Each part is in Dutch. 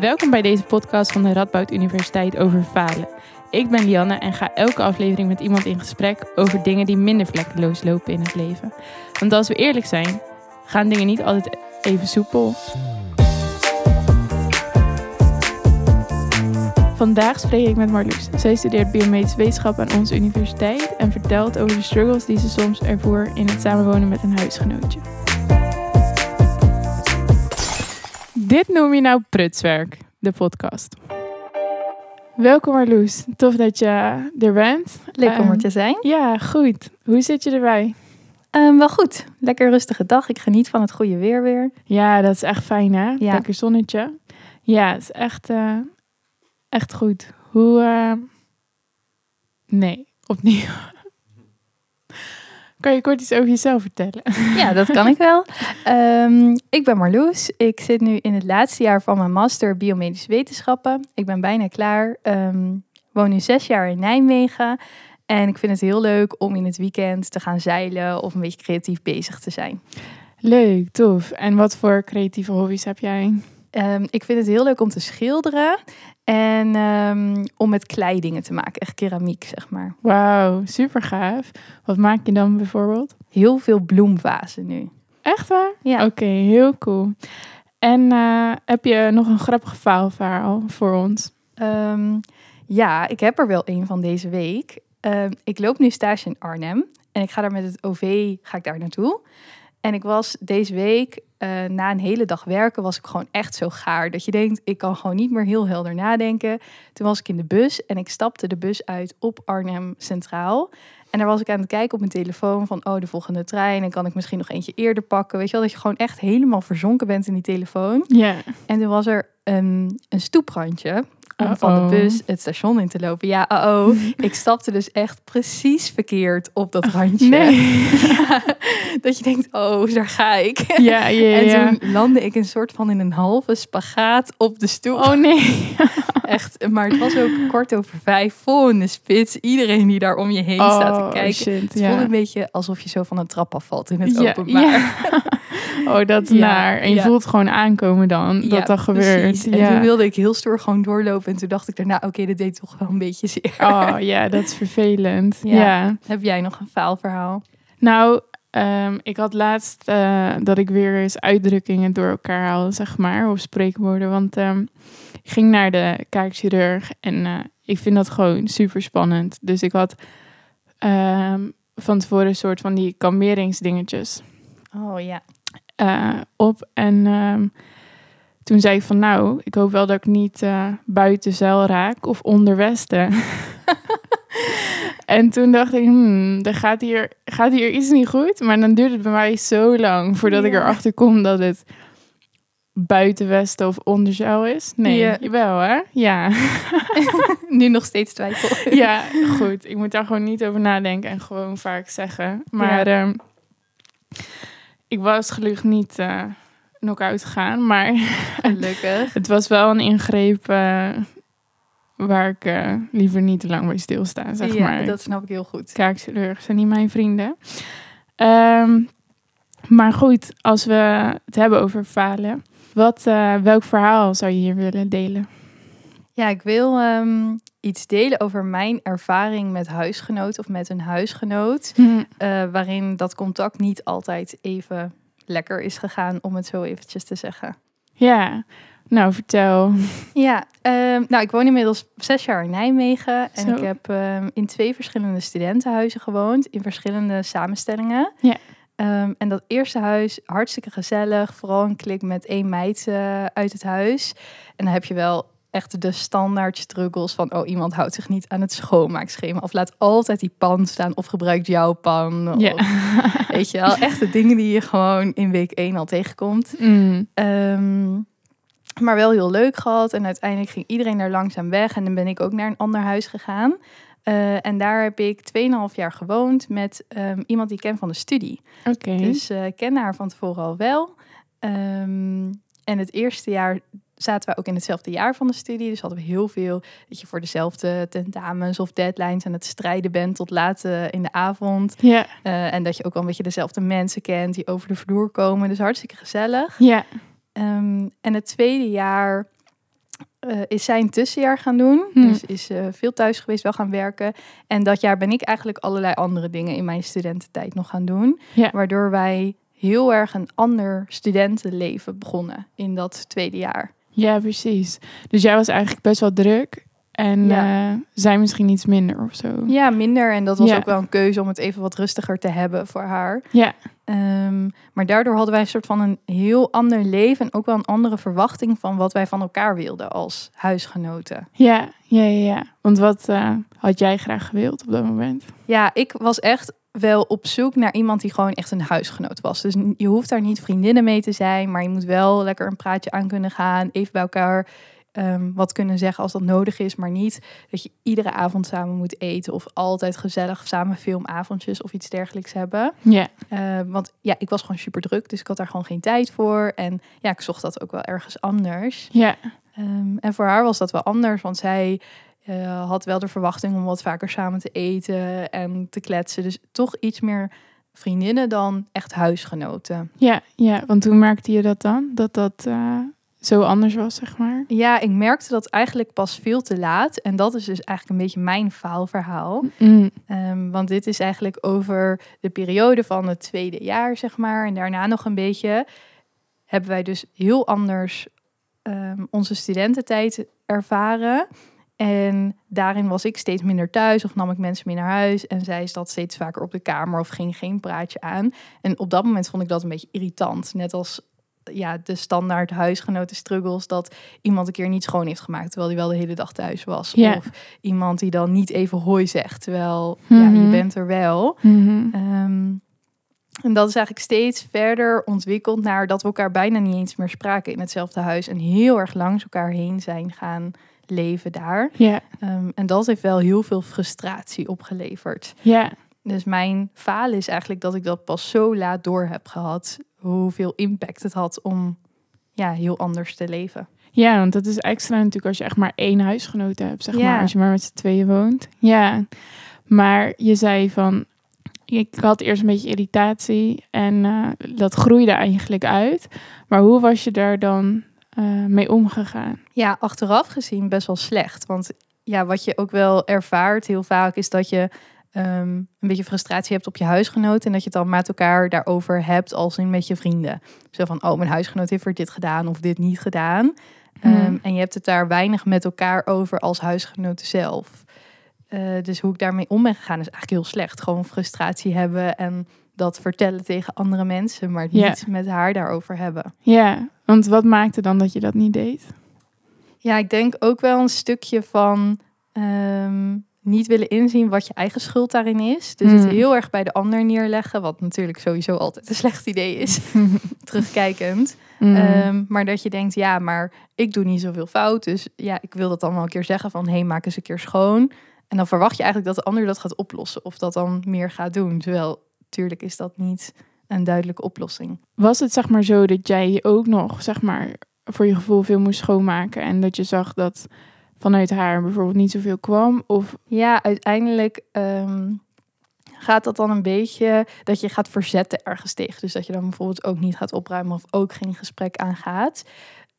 Welkom bij deze podcast van de Radboud Universiteit over falen. Ik ben Lianne en ga elke aflevering met iemand in gesprek over dingen die minder vlekkeloos lopen in het leven. Want als we eerlijk zijn, gaan dingen niet altijd even soepel. Vandaag spreek ik met Marloes. Zij studeert biomedische wetenschap aan onze universiteit en vertelt over de struggles die ze soms ervoor in het samenwonen met een huisgenootje. Dit noem je nou prutswerk, de podcast. Welkom Marloes, tof dat je er bent. Leuk om Ehm, er te zijn. Ja, goed. Hoe zit je erbij? Ehm, wel goed. Lekker rustige dag. Ik geniet van het goede weer weer. Ja, dat is echt fijn hè? Ja. Lekker zonnetje. Ja, het is echt, eh, echt goed. Hoe... eh, Nee, opnieuw. Kan je kort iets over jezelf vertellen? Ja, dat kan ik wel. Ehm, ik ben Marloes. Ik zit nu in het laatste jaar van mijn master biomedische wetenschappen. Ik ben bijna klaar. Ehm woon nu zes jaar in Nijmegen. En ik vind het heel leuk om in het weekend te gaan zeilen of een beetje creatief bezig te zijn. Leuk, tof. En wat voor creatieve hobby's heb jij? Ehm, ik vind het heel leuk om te schilderen en ehm, om met klei dingen te maken. Echt keramiek, zeg maar. Wauw, super gaaf. Wat maak je dan bijvoorbeeld? Heel veel bloemvazen nu. Echt waar? Ja. Oké, heel cool. En eh, heb je nog een grappig faalverhaal voor ons? Ehm, ja, ik heb er wel een van deze week. Ik loop nu stage in Arnhem en ik ga daar met het OV ga ik daar naartoe. En ik was deze week, eh, na een hele dag werken, was ik gewoon echt zo gaar. Dat je denkt, ik kan gewoon niet meer heel helder nadenken. Toen was ik in de bus en ik stapte de bus uit op Arnhem Centraal. En daar was ik aan het kijken op mijn telefoon van, oh, de volgende trein. En kan ik misschien nog eentje eerder pakken. Weet je wel, dat je gewoon echt helemaal verzonken bent in die telefoon. Ja. En toen was er een, een stoeprandje om van de bus het station in te lopen. Ja, oh, ik stapte dus echt precies verkeerd op dat randje. Nee. dat je denkt, oh, daar ga ik. Ja, ja, En ja. toen landde ik een soort van in een halve spagaat op de stoep. Oh nee. Echt, maar het was ook kort over vijf, vol in de spits. Iedereen die daar om je heen staat te Oh, kijken. shit, het voelde een beetje alsof je zo van een trap afvalt in het Ja, openbaar. Oh, dat is Ja, naar. En je ja. voelt gewoon aankomen dan dat dat gebeurt. precies. En toen wilde ik heel stoer gewoon doorlopen. En toen dacht ik daarna, oké, dat deed toch wel een beetje zeer. Oh ja, dat is vervelend. Ja. ja. Heb jij nog een faalverhaal? Nou, ehm, ik had laatst eh, dat ik weer eens uitdrukkingen door elkaar haalde, zeg maar, of spreekwoorden. Want ehm, ik ging naar de kaakchirurg en eh, ik vind dat gewoon super spannend. Dus ik had ehm, van tevoren een soort van die kalmeringsdingetjes Oh ja. Eh, op. En ehm, toen zei ik van nou, ik hoop wel dat ik niet eh, buiten zeil raak of onder westen. en toen dacht ik, hmm, er gaat hier, gaat hier iets niet goed. Maar dan duurde het bij mij zo lang voordat ik Ja. erachter kom dat het buiten westen of onder zeil is. Nee, Ja. jawel hè? Ja. nu nog steeds twijfel. ja, goed. Ik moet daar gewoon niet over nadenken en gewoon vaak zeggen. Maar ehm, ik was gelukkig niet eh knock-out gegaan, maar... Gelukkig. Het was wel een ingreep eh, waar ik eh, liever niet te lang bij stilsta, zeg ja, maar. dat snap ik heel goed. Kaakchirurgen zijn niet mijn vrienden. Ehm, maar goed, als we het hebben over falen. Wat, welk verhaal zou je hier willen delen? Ja, ik wil ehm, iets delen over mijn ervaring met huisgenoot of met een huisgenoot. eh, waarin dat contact niet altijd even lekker is gegaan, om het zo eventjes te zeggen. Ja, nou vertel. Ja, ehm, nou, ik woon inmiddels zes jaar in Nijmegen. En Zo. ik heb ehm, in twee verschillende studentenhuizen gewoond, in verschillende samenstellingen. Ja. Ehm, en dat eerste huis, hartstikke gezellig. Vooral een klik met één meid eh, uit het huis. En dan heb je wel echt de standaard struggles van... oh, iemand houdt zich niet aan het schoonmaakschema. Of laat altijd die pan staan of gebruikt jouw pan. Ja. Of, weet je wel, echt de dingen die je gewoon in week één al tegenkomt. Mm, Ehm, maar wel heel leuk gehad. En uiteindelijk ging iedereen daar langzaam weg. En dan ben ik ook naar een ander huis gegaan. Eh, en daar heb ik 2,5 jaar gewoond met ehm, iemand die ik ken van de studie. Oké. Dus eh, ik kende haar van tevoren al wel. Ehm, en het eerste jaar zaten we ook in hetzelfde jaar van de studie. Dus hadden we heel veel dat je voor dezelfde tentamens of deadlines aan het strijden bent tot laat eh, in de avond. Ja, Eh, en dat je ook wel een beetje dezelfde mensen kent die over de vloer komen. Dus hartstikke gezellig. ja. Ehm, en het tweede jaar eh, is zij een tussenjaar gaan doen. Hm. Dus is veel thuis geweest, wel gaan werken. En dat jaar ben ik eigenlijk allerlei andere dingen in mijn studententijd nog gaan doen. Ja. Waardoor wij heel erg een ander studentenleven begonnen in dat tweede jaar. Ja, precies. Dus jij was eigenlijk best wel druk. En Ja. eh, zij misschien iets minder of zo. Ja, minder. En dat was Ja. ook wel een keuze om het even wat rustiger te hebben voor haar. Ja. Ehm, maar daardoor hadden wij een soort van een heel ander leven en ook wel een andere verwachting van wat wij van elkaar wilden als huisgenoten. Ja, ja, ja, ja. Want wat eh, had jij graag gewild op dat moment? Ja, ik was echt wel op zoek naar iemand die gewoon echt een huisgenoot was. Dus je hoeft daar niet vriendinnen mee te zijn, maar je moet wel lekker een praatje aan kunnen gaan, even bij elkaar ehm, wat kunnen zeggen als dat nodig is, maar niet dat je iedere avond samen moet eten of altijd gezellig samen filmavondjes of iets dergelijks hebben. Ja, Eh, want ja, ik was gewoon super druk, dus ik had daar gewoon geen tijd voor. En ja, ik zocht dat ook wel ergens anders. ja, Ehm, en voor haar was dat wel anders, want zij eh, had wel de verwachting om wat vaker samen te eten en te kletsen. Dus toch iets meer vriendinnen dan echt huisgenoten. ja, ja. Want hoe merkte je dat dan? Dat dat eh, zo anders was, zeg maar? Ja, ik merkte dat eigenlijk pas veel te laat. En dat is dus eigenlijk een beetje mijn faalverhaal. Mm, Ehm, want dit is eigenlijk over de periode van het tweede jaar, zeg maar. En daarna nog een beetje hebben wij dus heel anders ehm, onze studententijd ervaren. En daarin was ik steeds minder thuis of nam ik mensen mee naar huis. En zij zat steeds vaker op de kamer of ging geen praatje aan. En op dat moment vond ik dat een beetje irritant. Net als ja, de standaard huisgenoten struggles dat iemand een keer niet schoon heeft gemaakt terwijl hij wel de hele dag thuis was. Ja. Of iemand die dan niet even hooi zegt terwijl ja, Mhm. je bent er wel. mhm. Ehm, en dat is eigenlijk steeds verder ontwikkeld naar dat we elkaar bijna niet eens meer spraken in hetzelfde huis. En heel erg langs elkaar heen zijn gaan leven daar. Ja, Ehm, en dat heeft wel heel veel frustratie opgeleverd. ja, Dus mijn falen is eigenlijk dat ik dat pas zo laat door heb gehad. Hoeveel impact het had om ja, heel anders te leven. ja. Want dat is extra natuurlijk als je echt maar één huisgenoot hebt, zeg Ja. maar. Als je maar met z'n tweeën woont. Ja, maar je zei van... Ik had eerst een beetje irritatie en eh, dat groeide eigenlijk uit. Maar hoe was je daar dan eh, mee omgegaan? Ja, achteraf gezien best wel slecht. Want ja, wat je ook wel ervaart heel vaak is dat je ehm, een beetje frustratie hebt op je huisgenoot. En dat je het dan met elkaar daarover hebt als in met je vrienden. Zo van, oh, mijn huisgenoot heeft er dit gedaan of dit niet gedaan. Hmm. Ehm, en je hebt het daar weinig met elkaar over als huisgenoten zelf. Eh, dus hoe ik daarmee om ben gegaan is eigenlijk heel slecht. Gewoon frustratie hebben en dat vertellen tegen andere mensen, maar niet met haar daarover hebben. Ja, want wat maakte dan dat je dat niet deed? Ja, ik denk ook wel een stukje van ehm, niet willen inzien wat je eigen schuld daarin is. Dus het Mm. heel erg bij de ander neerleggen, wat natuurlijk sowieso altijd een slecht idee is, terugkijkend. Mm. Ehm, maar dat je denkt, ja, maar ik doe niet zoveel fout. Dus ja, ik wil dat dan wel een keer zeggen van, hé, hey, maak eens een keer schoon. En dan verwacht je eigenlijk dat de ander dat gaat oplossen of dat dan meer gaat doen. Terwijl, natuurlijk is dat niet een duidelijke oplossing. Was het zeg maar zo dat jij ook nog, zeg maar, voor je gevoel veel moest schoonmaken en dat je zag dat vanuit haar bijvoorbeeld niet zoveel kwam? Of Ja, uiteindelijk ehm, gaat dat dan een beetje dat je gaat verzetten ergens tegen. Dus dat je dan bijvoorbeeld ook niet gaat opruimen of ook geen gesprek aangaat.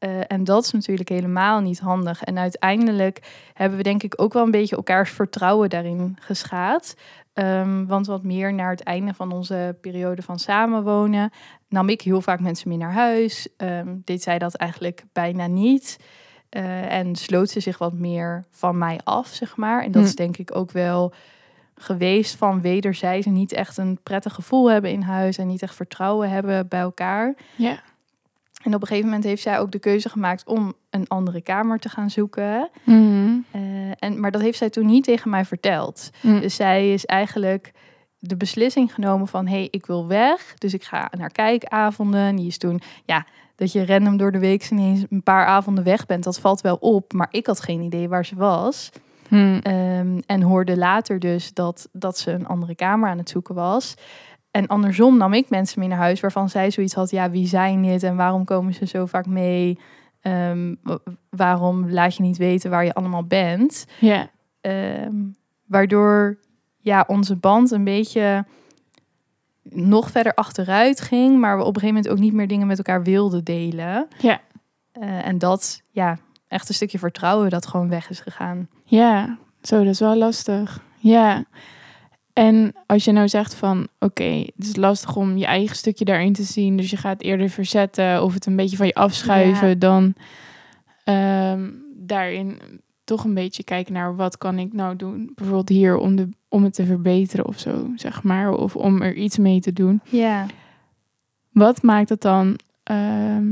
Eh, en dat is natuurlijk helemaal niet handig. En uiteindelijk hebben we denk ik ook wel een beetje elkaars vertrouwen daarin geschaad. Ehm, want wat meer naar het einde van onze periode van samenwonen nam ik heel vaak mensen mee naar huis. Ehm deed zij dat eigenlijk bijna niet. Eh, en sloot ze zich wat meer van mij af, zeg maar. En dat Hm. is denk ik ook wel geweest van wederzijds niet echt een prettig gevoel hebben in huis en niet echt vertrouwen hebben bij elkaar. ja, En op een gegeven moment heeft zij ook de keuze gemaakt om een andere kamer te gaan zoeken. Mhm. Eh, en, maar dat heeft zij toen niet tegen mij verteld. Mm. Dus zij is eigenlijk de beslissing genomen van... hé, hey, ik wil weg, dus ik ga naar kijkavonden. En die is toen, ja, dat je random door de week ineens een paar avonden weg bent... dat valt wel op, maar ik had geen idee waar ze was. Mm. Ehm, en hoorde later dus dat, dat ze een andere kamer aan het zoeken was. En andersom nam ik mensen mee naar huis waarvan zij zoiets had... ja, wie zijn dit en waarom komen ze zo vaak mee... Ehm, wa- waarom laat je niet weten waar je allemaal bent? ja, Ehm, waardoor ja, onze band een beetje nog verder achteruit ging, maar we op een gegeven moment ook niet meer dingen met elkaar wilden delen. ja, Eh, en dat ja, echt een stukje vertrouwen dat gewoon weg is gegaan. Ja, zo, dat is wel lastig. Ja. En als je nou zegt van, oké, het is lastig om je eigen stukje daarin te zien, dus je gaat eerder verzetten of het een beetje van je afschuiven, Ja. dan ehm, daarin toch een beetje kijken naar wat kan ik nou doen, bijvoorbeeld hier om, de, om het te verbeteren of zo, zeg maar, of om er iets mee te doen. Ja. Wat maakt het dan ehm,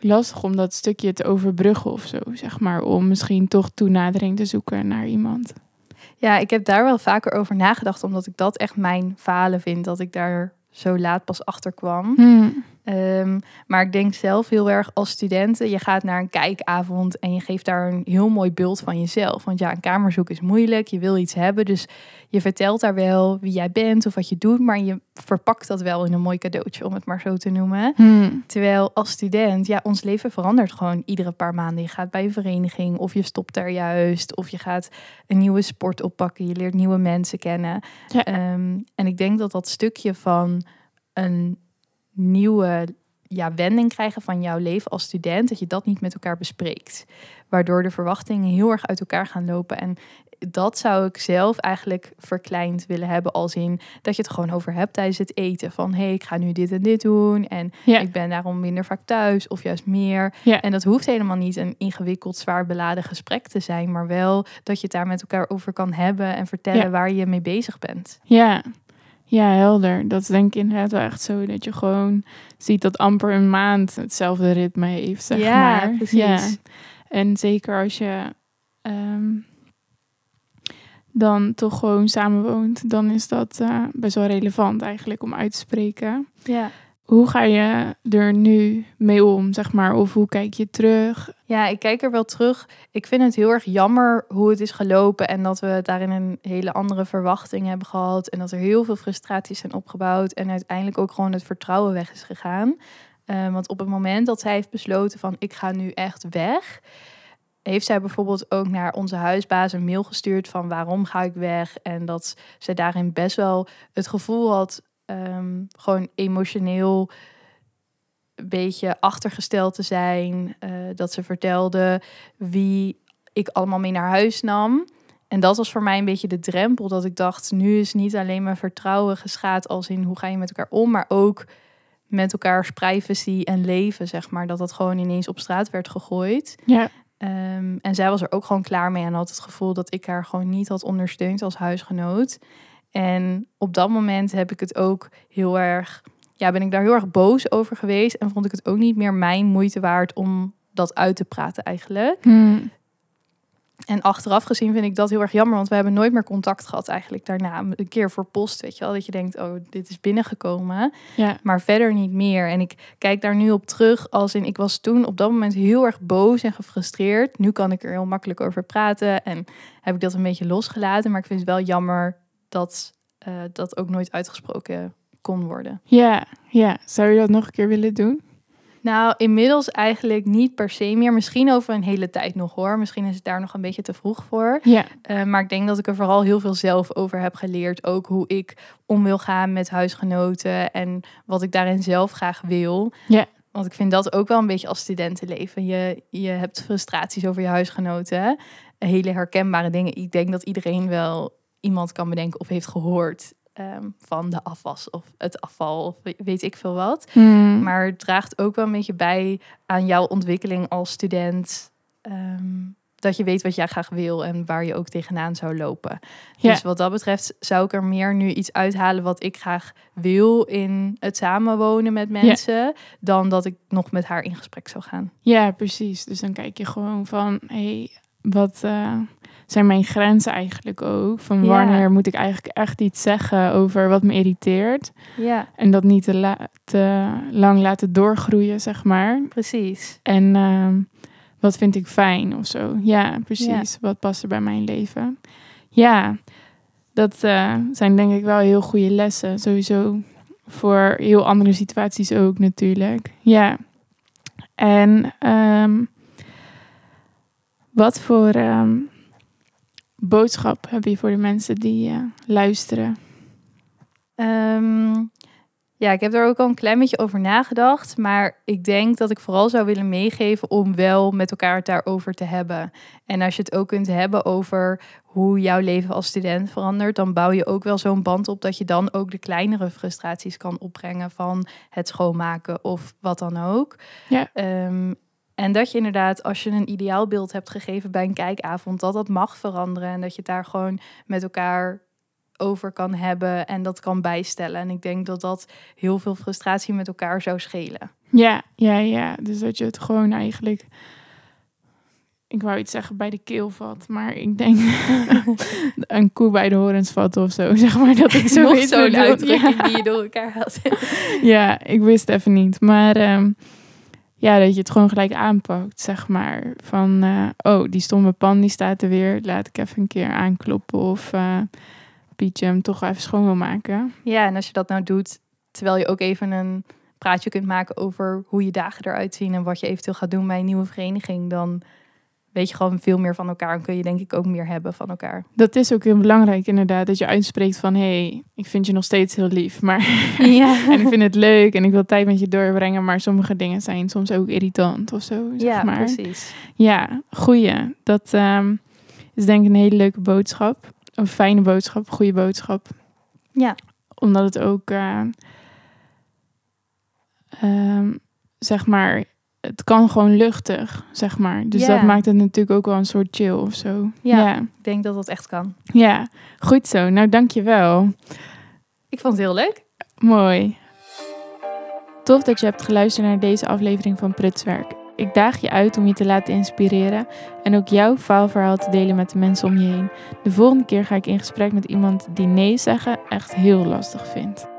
lastig om dat stukje te overbruggen of zo, zeg maar, om misschien toch toenadering te zoeken naar iemand? Ja, ik heb daar wel vaker over nagedacht, omdat ik dat echt mijn falen vind, dat ik daar zo laat pas achter kwam. Hmm. Ehm, maar ik denk zelf heel erg als studenten, je gaat naar een kijkavond en je geeft daar een heel mooi beeld van jezelf. Want ja, een kamerzoek is moeilijk, je wil iets hebben, dus je vertelt daar wel wie jij bent of wat je doet, maar je verpakt dat wel in een mooi cadeautje, om het maar zo te noemen. Hmm. Terwijl als student, ja, ons leven verandert gewoon iedere paar maanden. Je gaat bij een vereniging of je stopt daar juist. Of je gaat een nieuwe sport oppakken. Je leert nieuwe mensen kennen. Ja. Ehm, en ik denk dat dat stukje van een nieuwe ja, wending krijgen van jouw leven als student, dat je dat niet met elkaar bespreekt. Waardoor de verwachtingen heel erg uit elkaar gaan lopen. En dat zou ik zelf eigenlijk verkleind willen hebben als in dat je het gewoon over hebt tijdens het eten. Van hé, hey, ik ga nu dit en dit doen en Ja. ik ben daarom minder vaak thuis of juist meer. Ja. En dat hoeft helemaal niet een ingewikkeld, zwaar beladen gesprek te zijn, maar wel dat je het daar met elkaar over kan hebben en vertellen Ja. waar je mee bezig bent. Ja. Ja, helder. Dat is denk ik inderdaad wel echt zo. Dat je gewoon ziet dat amper een maand hetzelfde ritme heeft, zeg Ja, maar. precies. Ja. En zeker als je ehm, dan toch gewoon samenwoont, dan is dat eh, best wel relevant eigenlijk om uit te spreken. Ja. Hoe ga je er nu mee om, zeg maar? Of hoe kijk je terug? Ja, ik kijk er wel terug. Ik vind het heel erg jammer hoe het is gelopen en dat we daarin een hele andere verwachting hebben gehad en dat er heel veel frustraties zijn opgebouwd en uiteindelijk ook gewoon het vertrouwen weg is gegaan. Eh, want op het moment dat zij heeft besloten van ik ga nu echt weg, heeft zij bijvoorbeeld ook naar onze huisbaas een mail gestuurd van waarom ga ik weg en dat zij daarin best wel het gevoel had ehm, gewoon emotioneel een beetje achtergesteld te zijn. eh, dat ze vertelde wie ik allemaal mee naar huis nam. En dat was voor mij een beetje de drempel. Dat ik dacht, nu is niet alleen mijn vertrouwen geschaad als in hoe ga je met elkaar om, maar ook met elkaars privacy en leven, zeg maar. Dat dat gewoon ineens op straat werd gegooid. Ja, Ehm, en zij was er ook gewoon klaar mee en had het gevoel dat ik haar gewoon niet had ondersteund als huisgenoot. En op dat moment heb ik het ook heel erg, ja, ben ik daar heel erg boos over geweest en vond ik het ook niet meer mijn moeite waard om dat uit te praten eigenlijk. Hmm. En achteraf gezien vind ik dat heel erg jammer, want we hebben nooit meer contact gehad eigenlijk daarna. Een keer voor post, weet je wel, dat je denkt, oh, dit is binnengekomen ja, maar verder niet meer. En ik kijk daar nu op terug als in ik was toen op dat moment heel erg boos en gefrustreerd. Nu kan ik er heel makkelijk over praten en heb ik dat een beetje losgelaten. Maar ik vind het wel jammer dat eh, dat ook nooit uitgesproken kon worden. ja, ja. Zou je dat nog een keer willen doen? Nou, inmiddels eigenlijk niet per se meer. Misschien over een hele tijd nog hoor. Misschien is het daar nog een beetje te vroeg voor. Ja, Uh, maar ik denk dat ik er vooral heel veel zelf over heb geleerd. Ook hoe ik om wil gaan met huisgenoten en wat ik daarin zelf graag wil. Ja. Want ik vind dat ook wel een beetje als studentenleven. Je, je hebt frustraties over je huisgenoten. Hele herkenbare dingen. Ik denk dat iedereen wel iemand kan bedenken of heeft gehoord ehm, van de afwas of het afval of we- weet ik veel wat. Hmm. Maar het draagt ook wel een beetje bij aan jouw ontwikkeling als student. ehm, dat je weet wat jij graag wil en waar je ook tegenaan zou lopen. Ja. Dus wat dat betreft zou ik er meer nu iets uithalen wat ik graag wil in het samenwonen met mensen. Dan dat ik nog met haar in gesprek zou gaan. Ja, precies. Dus dan kijk je gewoon van, hé, hey, wat eh, zijn mijn grenzen eigenlijk ook? Van Ja. wanneer moet ik eigenlijk echt iets zeggen over wat me irriteert? Ja, En dat niet te, la- te lang laten doorgroeien, zeg maar. precies. En ehm, wat vind ik fijn of zo? Ja, precies. Wat past er bij mijn leven? Ja, dat eh, zijn denk ik wel heel goede lessen. Sowieso voor heel andere situaties ook natuurlijk. Ja. En ehm, wat voor ehm, boodschap heb je voor de mensen die eh, luisteren? Ehm, Ja, ik heb er ook al een klein beetje over nagedacht. Maar ik denk dat ik vooral zou willen meegeven om wel met elkaar het daarover te hebben. En als je het ook kunt hebben over hoe jouw leven als student verandert, dan bouw je ook wel zo'n band op dat je dan ook de kleinere frustraties kan opbrengen van het schoonmaken of wat dan ook. Ja. Ehm, en dat je inderdaad, als je een ideaalbeeld hebt gegeven bij een kijkavond, dat dat mag veranderen. En dat je het daar gewoon met elkaar over kan hebben en dat kan bijstellen. En ik denk dat dat heel veel frustratie met elkaar zou schelen. Ja, ja, ja. Dus dat je het gewoon eigenlijk. Ik wou iets zeggen bij de keel vat, maar ik denk een koe bij de horens vat of zo. Zeg maar dat ik zo zo'n uitdrukking Ja. die je door elkaar haalt. Ja, ik wist even niet. Maar ehm, ja, dat je het gewoon gelijk aanpakt, zeg maar. Van, eh, oh, die stomme pan die staat er weer. Laat ik even een keer aankloppen of eh Pietje hem toch even schoon wil maken. Ja, en als je dat nou doet, terwijl je ook even een praatje kunt maken over hoe je dagen eruit zien en wat je eventueel gaat doen bij een nieuwe vereniging, dan weet je gewoon veel meer van elkaar en kun je denk ik ook meer hebben van elkaar. Dat is ook heel belangrijk inderdaad, dat je uitspreekt van... hé, hey, ik vind je nog steeds heel lief, maar... Ja, en ik vind het leuk en ik wil tijd met je doorbrengen... maar sommige dingen zijn soms ook irritant of zo, zeg ja maar. precies. Ja, goeie. Dat ehm, is denk ik een hele leuke boodschap. Een fijne boodschap, goede boodschap. Ja. Omdat het ook, eh, ehm, zeg maar, het kan gewoon luchtig, zeg maar. Dus dat maakt het natuurlijk ook wel een soort chill of zo. Ja. ja. Ik denk dat dat echt kan. Ja, goed zo. Nou, dankjewel. Ik vond het heel leuk. Mooi. Tof dat je hebt geluisterd naar deze aflevering van Prutswerk. Ik daag je uit om je te laten inspireren en ook jouw faalverhaal te delen met de mensen om je heen. De volgende keer ga ik in gesprek met iemand die nee zeggen echt heel lastig vindt.